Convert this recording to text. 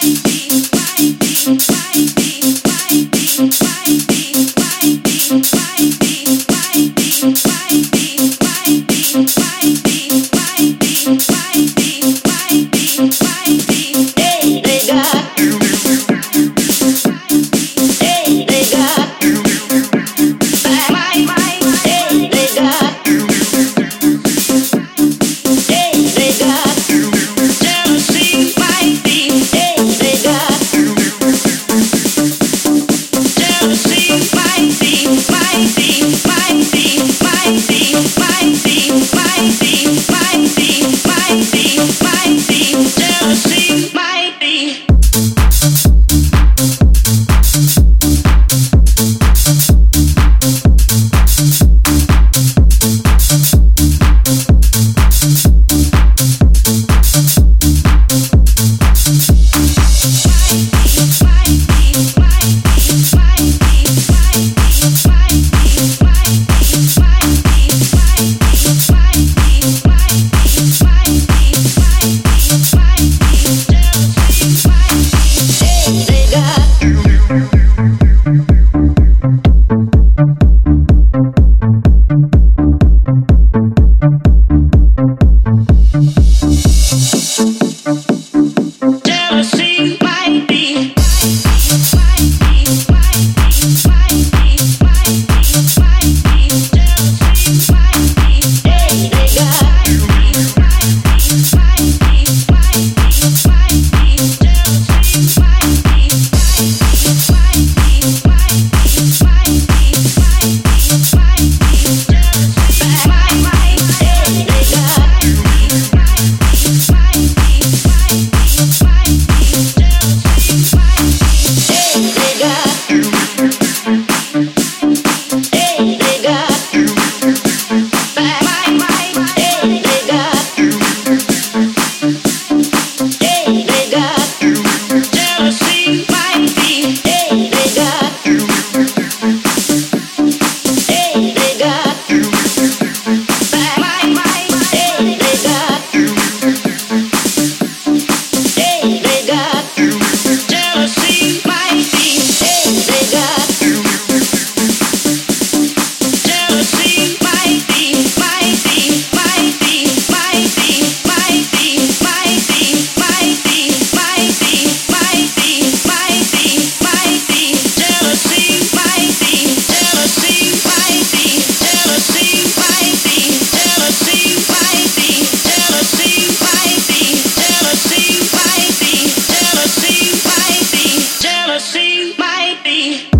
Thank why be? Why be? Why be? Why be? free.